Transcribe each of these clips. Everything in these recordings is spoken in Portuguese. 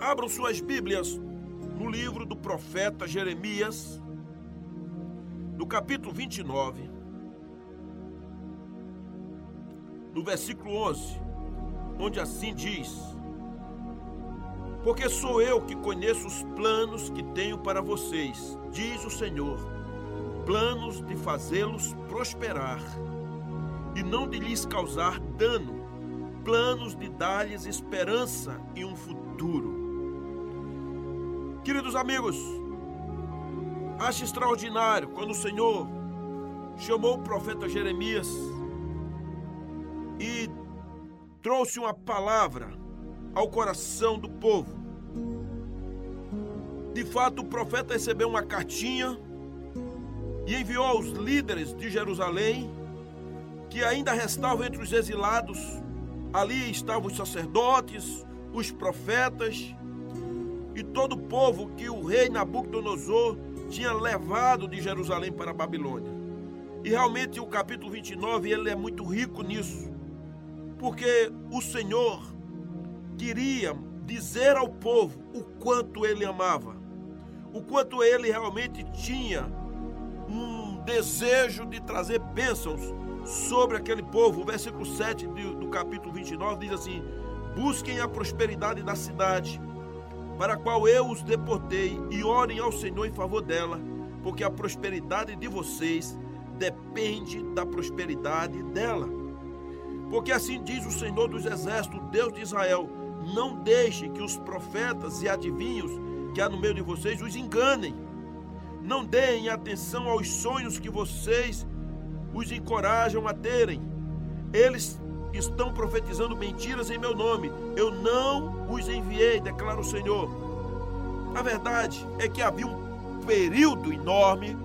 Abram suas Bíblias no livro do profeta Jeremias, no capítulo 29, no versículo 11, onde assim diz: Porque sou eu que conheço os planos que tenho para vocês, diz o Senhor, planos de fazê-los prosperar e não de lhes causar dano, planos de dar-lhes esperança e um futuro. Queridos amigos, acho extraordinário quando o Senhor chamou o profeta Jeremias e trouxe uma palavra ao coração do povo. De fato, o profeta recebeu uma cartinha e enviou aos líderes de Jerusalém que ainda restavam entre os exilados. Ali estavam os sacerdotes, os profetas e todo o povo que o rei Nabucodonosor tinha levado de Jerusalém para a Babilônia. E realmente o capítulo 29 ele é muito rico nisso, porque o Senhor queria dizer ao povo o quanto ele amava, o quanto ele realmente tinha um desejo de trazer bênçãos sobre aquele povo. O versículo 7 do capítulo 29 diz assim: Busquem a prosperidade da cidade para a qual eu os deportei, e orem ao Senhor em favor dela, porque a prosperidade de vocês depende da prosperidade dela. Porque assim diz o Senhor dos Exércitos, Deus de Israel: não deixe que os profetas e adivinhos que há no meio de vocês os enganem. Não deem atenção aos sonhos que vocês os encorajam a terem. Eles estão profetizando mentiras em meu nome. Eu não os enviei, declara o Senhor. A verdade é que havia um período enorme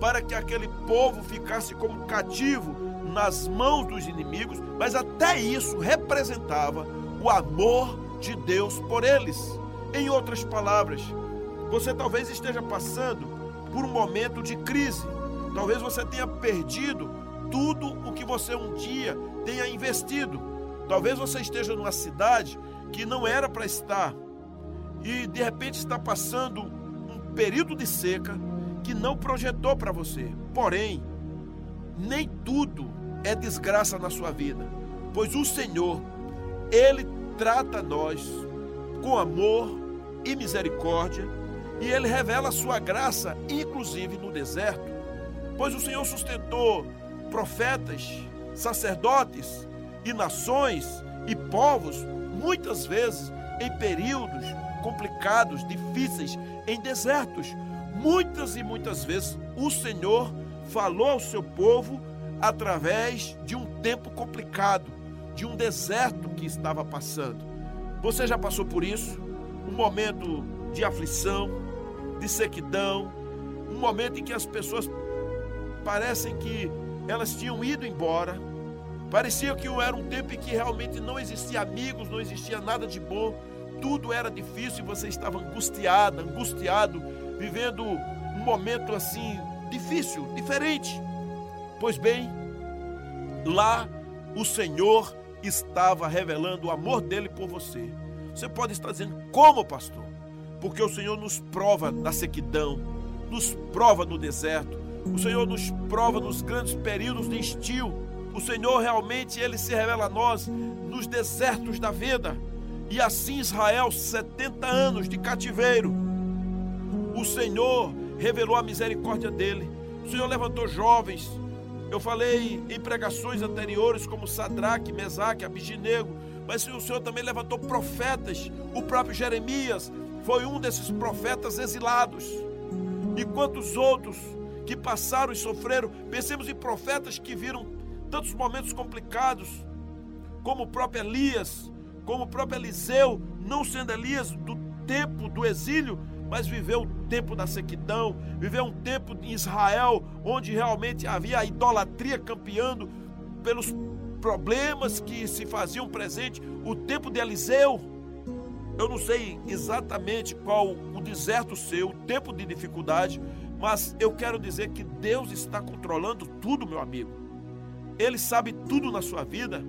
para que aquele povo ficasse como cativo nas mãos dos inimigos, mas até isso representava o amor de Deus por eles. Em outras palavras, você talvez esteja passando por um momento de crise. Talvez você tenha perdido tudo o que você um dia tenha investido. Talvez você esteja numa cidade que não era para estar e de repente está passando um período de seca que não projetou para você. Porém, nem tudo é desgraça na sua vida, pois o Senhor, ele trata nós com amor e misericórdia e ele revela a sua graça, inclusive no deserto, pois o Senhor sustentou profetas, sacerdotes e nações e povos, muitas vezes em períodos complicados, difíceis, em desertos. Muitas e muitas vezes o Senhor falou ao seu povo através de um tempo complicado, de um deserto que estava passando. Você já passou por isso? Um momento de aflição, de sequidão, um momento em que as pessoas parecem que elas tinham ido embora. Parecia que era um tempo em que realmente não existia amigos, não existia nada de bom, tudo era difícil e você estava angustiada, angustiado, vivendo um momento assim difícil, diferente. Pois bem, lá o Senhor estava revelando o amor dele por você. Você pode estar dizendo, como, pastor? Porque o Senhor nos prova na sequidão, nos prova no deserto, o Senhor nos prova nos grandes períodos de estio. O Senhor realmente ele se revela a nós nos desertos da vida. E assim Israel, 70 anos de cativeiro. O Senhor revelou a misericórdia dele. O Senhor levantou jovens. Eu falei em pregações anteriores como Sadraque, Mesaque, Abiginego, mas o Senhor também levantou profetas. O próprio Jeremias foi um desses profetas exilados. E quantos outros que passaram e sofreram. Pensemos em profetas que viram tantos momentos complicados, como o próprio Elias, como o próprio Eliseu, não sendo Elias do tempo do exílio, mas viveu o tempo da sequidão, viveu um tempo em Israel onde realmente havia a idolatria campeando pelos problemas que se faziam presente, o tempo de Eliseu. Eu não sei exatamente qual o deserto seu, o tempo de dificuldade, mas eu quero dizer que Deus está controlando tudo, meu amigo. Ele sabe tudo na sua vida.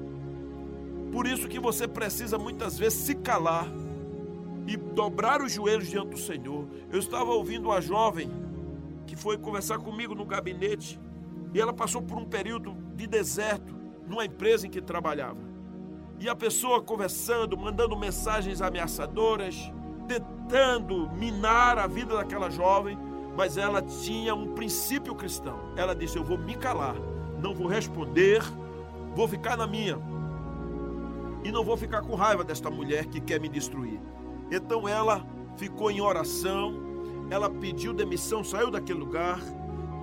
Por isso que você precisa muitas vezes se calar e dobrar os joelhos diante do Senhor. Eu estava ouvindo uma jovem que foi conversar comigo no gabinete e ela passou por um período de deserto numa empresa em que trabalhava. E a pessoa conversando, mandando mensagens ameaçadoras, tentando minar a vida daquela jovem, mas ela tinha um princípio cristão. Ela disse: Eu vou me calar, não vou responder, vou ficar na minha. E não vou ficar com raiva desta mulher que quer me destruir. Então ela ficou em oração, ela pediu demissão, saiu daquele lugar.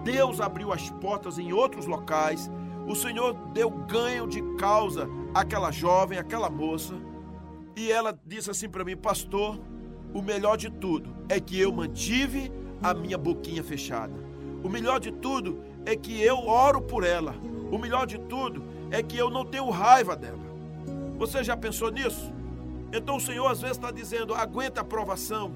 Deus abriu as portas em outros locais. O Senhor deu ganho de causa àquela jovem, àquela moça. E ela disse assim para mim, pastor, o melhor de tudo é que eu mantive a minha boquinha fechada. O melhor de tudo é que eu oro por ela. O melhor de tudo é que eu não tenho raiva dela. Você já pensou nisso? Então o Senhor às vezes está dizendo: aguenta a provação,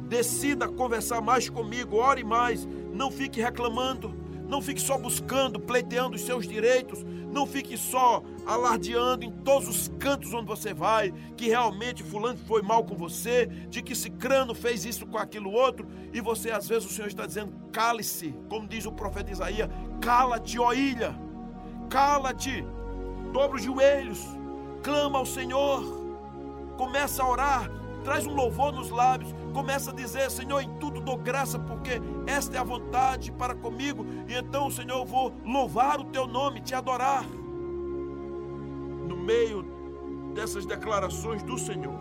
decida conversar mais comigo, ore mais, não fique reclamando, não fique só buscando, pleiteando os seus direitos, não fique só alardeando em todos os cantos onde você vai, que realmente fulano foi mal com você, de que Cicrano fez isso com aquilo outro, e você às vezes o Senhor está dizendo: cale-se, como diz o profeta Isaías, cala-te, ó ilha, cala-te, dobra os joelhos, clama ao Senhor começa a orar, traz um louvor nos lábios, começa a dizer: Senhor, em tudo dou graça, porque esta é a vontade para comigo, e então, Senhor, eu vou louvar o teu nome, te adorar. No meio dessas declarações do Senhor,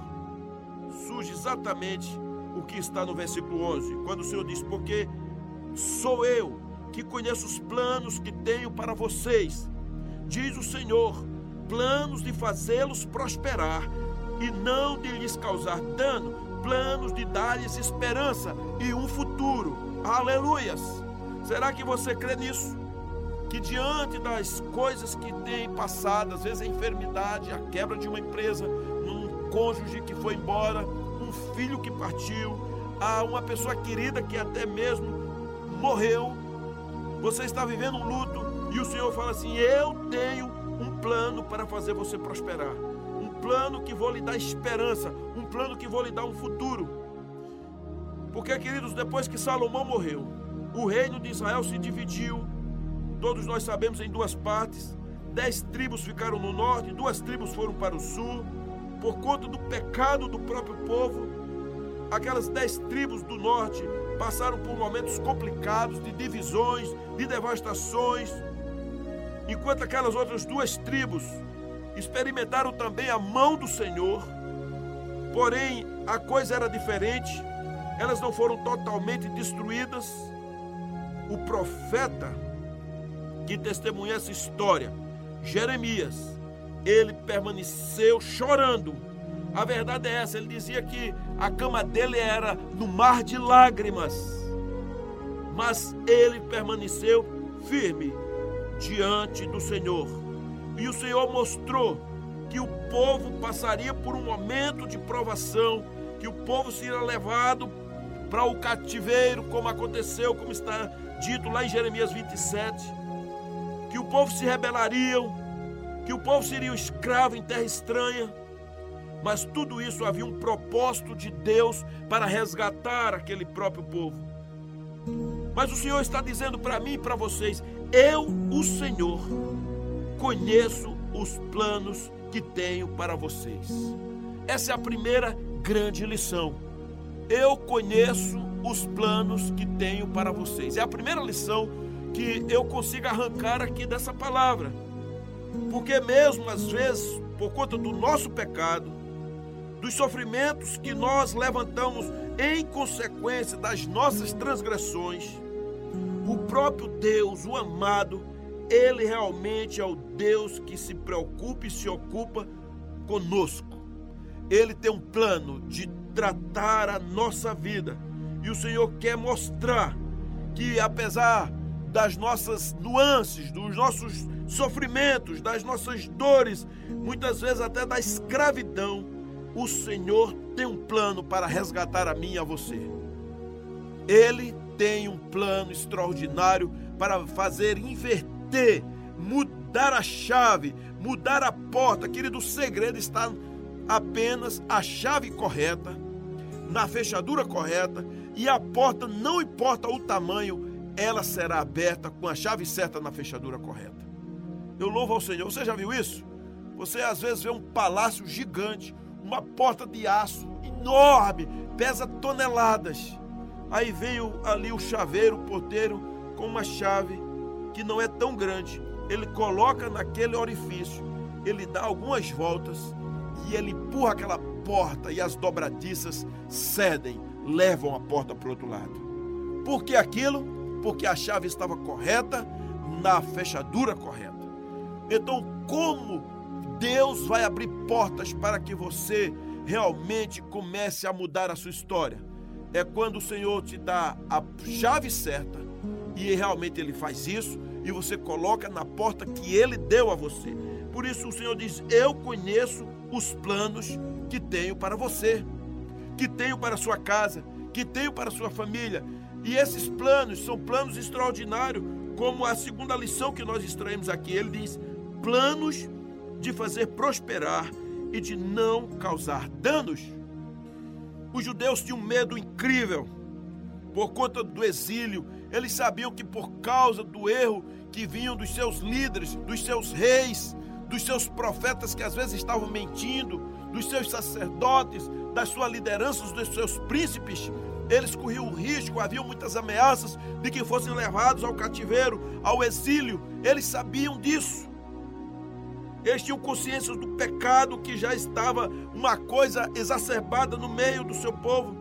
surge exatamente o que está no versículo 11, quando o Senhor diz: Porque sou eu que conheço os planos que tenho para vocês, diz o Senhor, planos de fazê-los prosperar e não de lhes causar dano, planos de dar-lhes esperança e um futuro. Aleluias! Será que você crê nisso? Que diante das coisas que tem passado, às vezes a enfermidade, a quebra de uma empresa, um cônjuge que foi embora, um filho que partiu, a uma pessoa querida que até mesmo morreu, você está vivendo um luto e o Senhor fala assim: Eu tenho um plano para fazer você prosperar plano que vou lhe dar esperança, um plano que vou lhe dar um futuro. Porque, queridos, depois que Salomão morreu, o reino de Israel se dividiu, todos nós sabemos, em duas partes. Dez tribos ficaram no norte, duas tribos foram para o sul. Por conta do pecado do próprio povo, aquelas dez tribos do norte passaram por momentos complicados de divisões, de devastações, enquanto aquelas outras duas tribos experimentaram também a mão do Senhor, porém a coisa era diferente, elas não foram totalmente destruídas. O profeta que testemunha essa história, Jeremias, ele permaneceu chorando. A verdade é essa, ele dizia que a cama dele era no mar de lágrimas, mas ele permaneceu firme diante do Senhor. E o Senhor mostrou que o povo passaria por um momento de provação, que o povo seria levado para o cativeiro, como aconteceu, como está dito lá em Jeremias 27, que o povo se rebelariam, que o povo seria escravo em terra estranha, mas tudo isso havia um propósito de Deus para resgatar aquele próprio povo. Mas o Senhor está dizendo para mim e para vocês: eu, o Senhor, conheço os planos que tenho para vocês. Essa é a primeira grande lição. Eu conheço os planos que tenho para vocês. É a primeira lição que eu consigo arrancar aqui dessa palavra. Porque mesmo às vezes, por conta do nosso pecado, dos sofrimentos que nós levantamos em consequência das nossas transgressões, o próprio Deus, o amado, ele realmente é o Deus que se preocupa e se ocupa conosco. Ele tem um plano de tratar a nossa vida. E o Senhor quer mostrar que, apesar das nossas nuances, dos nossos sofrimentos, das nossas dores, muitas vezes até da escravidão, o Senhor tem um plano para resgatar a mim e a você. Ele tem um plano extraordinário para fazer inverter ter, mudar a chave, mudar a porta. Querido, o segredo está apenas a chave correta na fechadura correta e a porta, não importa o tamanho, ela será aberta com a chave certa na fechadura correta. Eu louvo ao Senhor. Você já viu isso? Você às vezes vê um palácio gigante, uma porta de aço enorme, pesa toneladas. Aí vem ali o chaveiro, o porteiro, com uma chave que não é tão grande. Ele coloca naquele orifício, ele dá algumas voltas e ele empurra aquela porta e as dobradiças cedem, levam a porta para o outro lado. Por que aquilo? Porque a chave estava correta, na fechadura correta. Então, como Deus vai abrir portas para que você realmente comece a mudar a sua história? É quando o Senhor te dá a chave certa e realmente ele faz isso e você coloca na porta que ele deu a você. Por isso o Senhor diz: Eu conheço os planos que tenho para você, que tenho para a sua casa, que tenho para a sua família. E esses planos são planos extraordinários, como a segunda lição que nós extraímos aqui. Ele diz: planos de fazer prosperar e de não causar danos. Os judeus tinham um medo incrível por conta do exílio. Eles sabiam que por causa do erro que vinham dos seus líderes, dos seus reis, dos seus profetas que às vezes estavam mentindo, dos seus sacerdotes, das suas lideranças, dos seus príncipes, eles corriam o risco, havia muitas ameaças de que fossem levados ao cativeiro, ao exílio. Eles sabiam disso. Eles tinham consciência do pecado que já estava uma coisa exacerbada no meio do seu povo.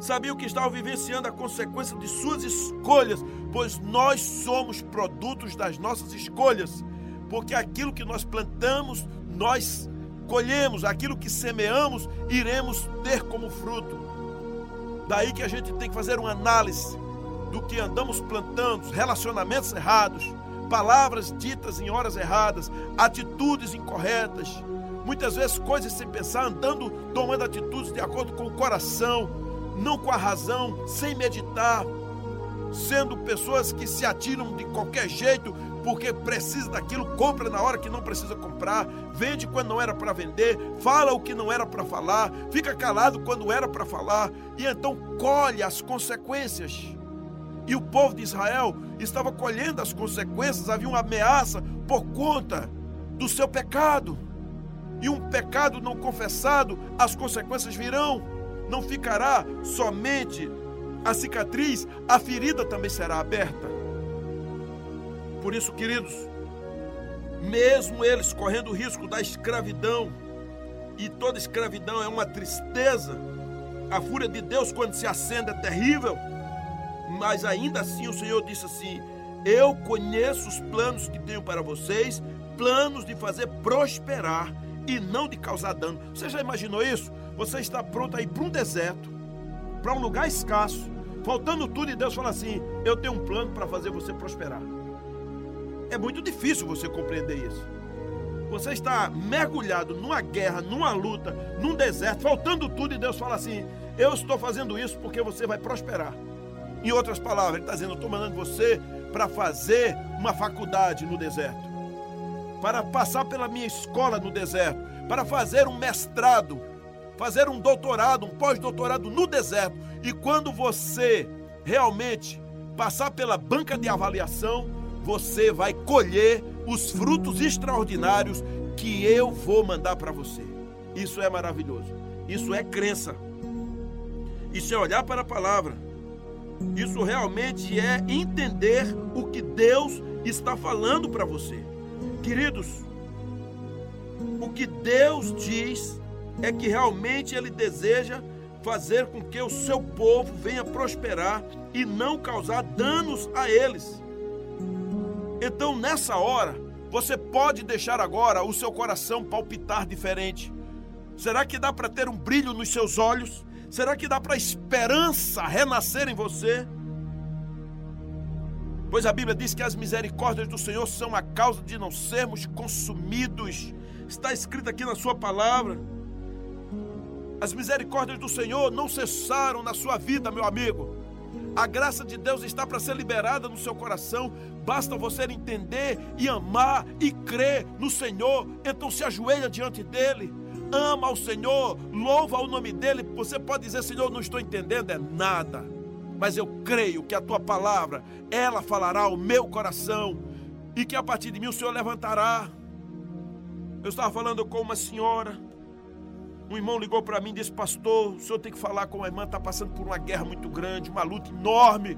Sabiam que estavam vivenciando a consequência de suas escolhas, pois nós somos produtos das nossas escolhas. Porque aquilo que nós plantamos, nós colhemos, aquilo que semeamos, iremos ter como fruto. Daí que a gente tem que fazer uma análise do que andamos plantando, relacionamentos errados, palavras ditas em horas erradas, atitudes incorretas, muitas vezes coisas sem pensar, andando, tomando atitudes de acordo com o coração, não com a razão, sem meditar, sendo pessoas que se atiram de qualquer jeito porque precisa daquilo, compra na hora que não precisa comprar, vende quando não era para vender, fala o que não era para falar, fica calado quando era para falar e então colhe as consequências. E o povo de Israel estava colhendo as consequências, havia uma ameaça por conta do seu pecado. E um pecado não confessado, as consequências virão. Não ficará somente a cicatriz, a ferida também será aberta. Por isso, queridos, mesmo eles correndo o risco da escravidão, e toda escravidão é uma tristeza, a fúria de Deus quando se acende é terrível mas ainda assim o Senhor disse assim: Eu conheço os planos que tenho para vocês, planos de fazer prosperar e não de causar dano. Você já imaginou isso? Você está pronto a ir para um deserto, para um lugar escasso, faltando tudo, e Deus fala assim: Eu tenho um plano para fazer você prosperar. É muito difícil você compreender isso. Você está mergulhado numa guerra, numa luta, num deserto, faltando tudo, e Deus fala assim: Eu estou fazendo isso porque você vai prosperar. Em outras palavras, ele está dizendo: Eu estou mandando você para fazer uma faculdade no deserto, para passar pela minha escola no deserto, para fazer um mestrado, fazer um doutorado, um pós-doutorado no deserto. E quando você realmente passar pela banca de avaliação, você vai colher os frutos extraordinários que eu vou mandar para você. Isso é maravilhoso. Isso é crença. Isso é olhar para a palavra isso realmente é entender o que Deus está falando para você. Queridos, o que Deus diz é que realmente Ele deseja fazer com que o seu povo venha prosperar e não causar danos a eles. Então, nessa hora, você pode deixar agora o seu coração palpitar diferente. Será que dá para ter um brilho nos seus olhos? Será que dá para a esperança renascer em você? Pois a Bíblia diz que as misericórdias do Senhor são a causa de não sermos consumidos. Está escrito aqui na Sua palavra. As misericórdias do Senhor não cessaram na sua vida, meu amigo. A graça de Deus está para ser liberada no seu coração. Basta você entender e amar e crer no Senhor. Então se ajoelha diante dele. Ama ao Senhor, louva o nome dele. Você pode dizer, Senhor, não estou entendendo, é nada. Mas eu creio que a tua palavra, ela falará ao meu coração e que a partir de mim o Senhor levantará. Eu estava falando com uma senhora um irmão ligou para mim e disse: Pastor, o senhor tem que falar com a irmã, está passando por uma guerra muito grande, uma luta enorme.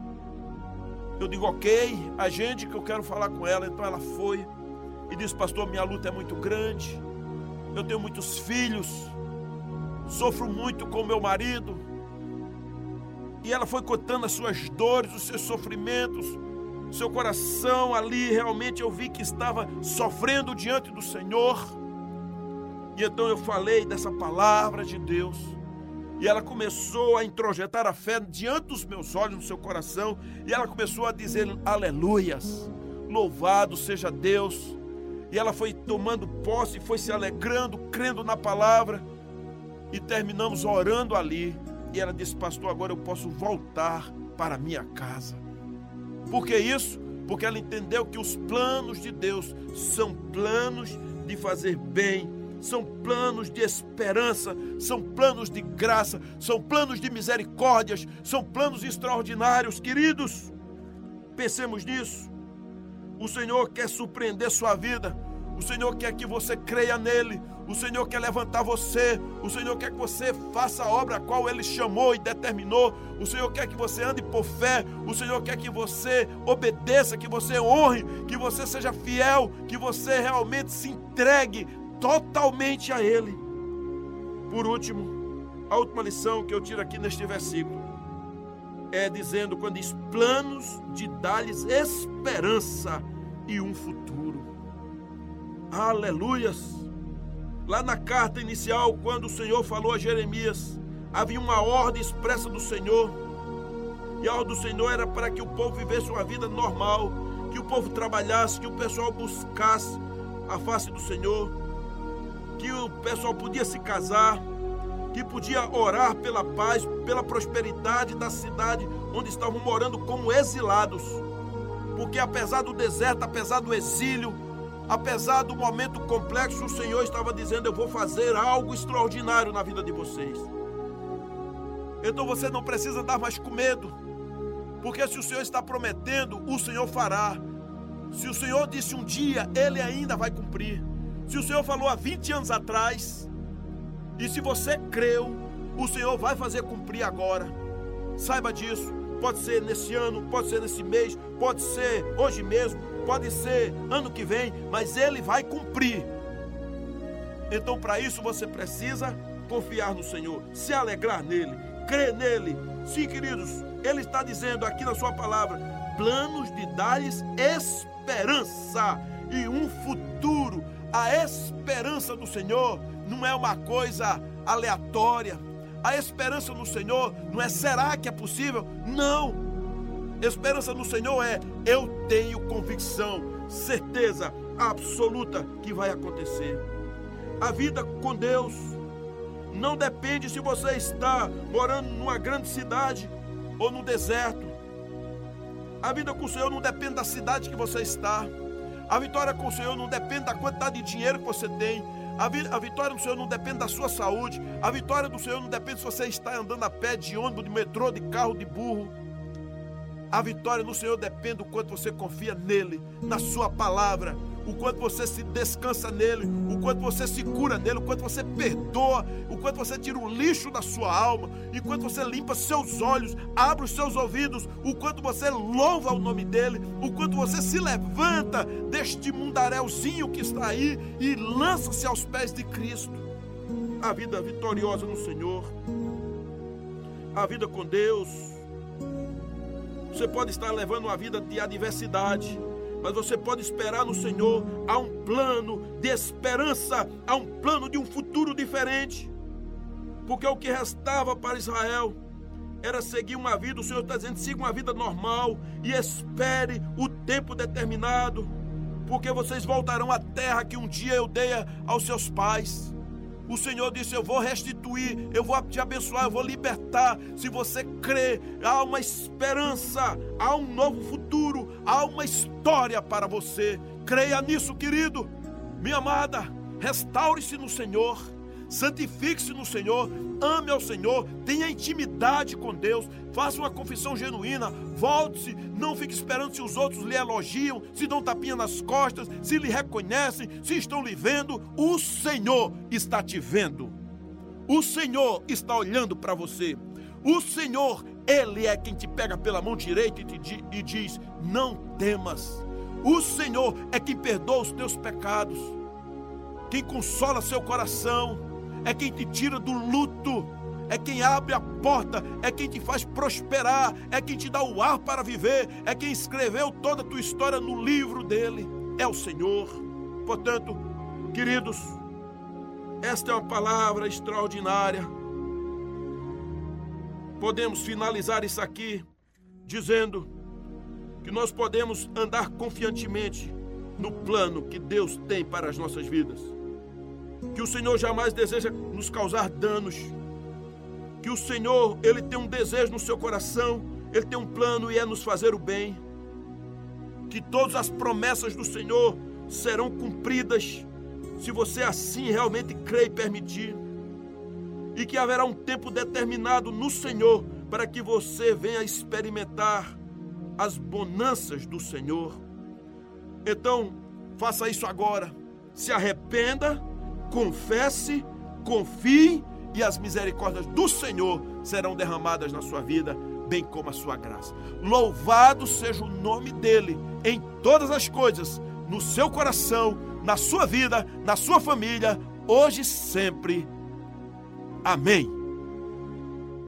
Eu digo: Ok, a gente que eu quero falar com ela. Então ela foi e disse: Pastor, minha luta é muito grande. Eu tenho muitos filhos, sofro muito com meu marido. E ela foi contando as suas dores, os seus sofrimentos, seu coração ali. Realmente eu vi que estava sofrendo diante do Senhor. E então eu falei dessa palavra de Deus. E ela começou a introjetar a fé diante dos meus olhos, no seu coração. E ela começou a dizer: Aleluias, louvado seja Deus. E ela foi tomando posse, foi se alegrando, crendo na palavra. E terminamos orando ali. E ela disse: Pastor, agora eu posso voltar para minha casa. Por que isso? Porque ela entendeu que os planos de Deus são planos de fazer bem são planos de esperança, são planos de graça, são planos de misericórdias, são planos extraordinários, queridos. Pensemos nisso. O Senhor quer surpreender sua vida. O Senhor quer que você creia nele. O Senhor quer levantar você. O Senhor quer que você faça a obra a qual ele chamou e determinou. O Senhor quer que você ande por fé. O Senhor quer que você obedeça, que você honre, que você seja fiel, que você realmente se entregue totalmente a Ele. Por último, a última lição que eu tiro aqui neste versículo é dizendo quando diz planos de dar-lhes esperança e um futuro. Aleluias! Lá na carta inicial, quando o Senhor falou a Jeremias, havia uma ordem expressa do Senhor. E a ordem do Senhor era para que o povo vivesse uma vida normal, que o povo trabalhasse, que o pessoal buscasse a face do Senhor, que o pessoal podia se casar, que podia orar pela paz, pela prosperidade da cidade onde estavam morando como exilados. Porque apesar do deserto, apesar do exílio, apesar do momento complexo, o Senhor estava dizendo: Eu vou fazer algo extraordinário na vida de vocês. Então você não precisa andar mais com medo, porque se o Senhor está prometendo, o Senhor fará. Se o Senhor disse um dia, ele ainda vai cumprir. Se o Senhor falou há 20 anos atrás, e se você creu, o Senhor vai fazer cumprir agora. Saiba disso. Pode ser nesse ano, pode ser nesse mês, pode ser hoje mesmo, pode ser ano que vem, mas Ele vai cumprir. Então, para isso, você precisa confiar no Senhor, se alegrar nele, crer nele. Sim, queridos, Ele está dizendo aqui na Sua palavra: planos de dar-lhes esperança e um futuro a esperança do Senhor não é uma coisa aleatória. A esperança no Senhor não é será que é possível? Não. Esperança no Senhor é eu tenho convicção, certeza absoluta que vai acontecer. A vida com Deus não depende se você está morando numa grande cidade ou no deserto. A vida com o Senhor não depende da cidade que você está. A vitória com o Senhor não depende da quantidade de dinheiro que você tem. A, vi a vitória do Senhor não depende da sua saúde. A vitória do Senhor não depende se você está andando a pé, de ônibus, de metrô, de carro, de burro. A vitória no Senhor depende do quanto você confia nele, na sua palavra, o quanto você se descansa nele, o quanto você se cura nele, o quanto você perdoa, o quanto você tira o lixo da sua alma, o quanto você limpa seus olhos, abre os seus ouvidos, o quanto você louva o nome dele, o quanto você se levanta deste mundaréuzinho que está aí e lança-se aos pés de Cristo. A vida vitoriosa no Senhor, a vida com Deus. Você pode estar levando uma vida de adversidade mas você pode esperar no Senhor. Há um plano de esperança, há um plano de um futuro diferente. Porque o que restava para Israel era seguir uma vida, o Senhor está dizendo: siga uma vida normal e espere o tempo determinado, porque vocês voltarão à terra que um dia eu dei aos seus pais. O Senhor disse: Eu vou restituir, eu vou te abençoar, eu vou libertar. Se você crê, há uma esperança, há um novo futuro, há uma história para você. Creia nisso, querido. Minha amada, restaure-se no Senhor santifique-se no Senhor, ame ao Senhor, tenha intimidade com Deus, faça uma confissão genuína, volte-se, não fique esperando se os outros lhe elogiam, se dão tapinha nas costas, se lhe reconhecem, se estão lhe vendo. O Senhor está te vendo. O Senhor está olhando para você. O Senhor, Ele é quem te pega pela mão direita e, te, e diz: Não temas. O Senhor é quem perdoa os teus pecados, quem consola seu coração é quem te tira do luto, é quem abre a porta, é quem te faz prosperar, é quem te dá o ar para viver, é quem escreveu toda a tua história no livro dele, é o Senhor. Portanto, queridos, esta é uma palavra extraordinária. Podemos finalizar isso aqui dizendo que nós podemos andar confiantemente no plano que Deus tem para as nossas vidas. Que o Senhor jamais deseja nos causar danos, que o Senhor, ele tem um desejo no seu coração, ele tem um plano e é nos fazer o bem, que todas as promessas do Senhor serão cumpridas, se você assim realmente crê e permitir, e que haverá um tempo determinado no Senhor para que você venha experimentar as bonanças do Senhor. Então, faça isso agora. Se arrependa confesse, confie e as misericórdias do Senhor serão derramadas na sua vida, bem como a sua graça. Louvado seja o nome dele em todas as coisas, no seu coração, na sua vida, na sua família, hoje e sempre. Amém.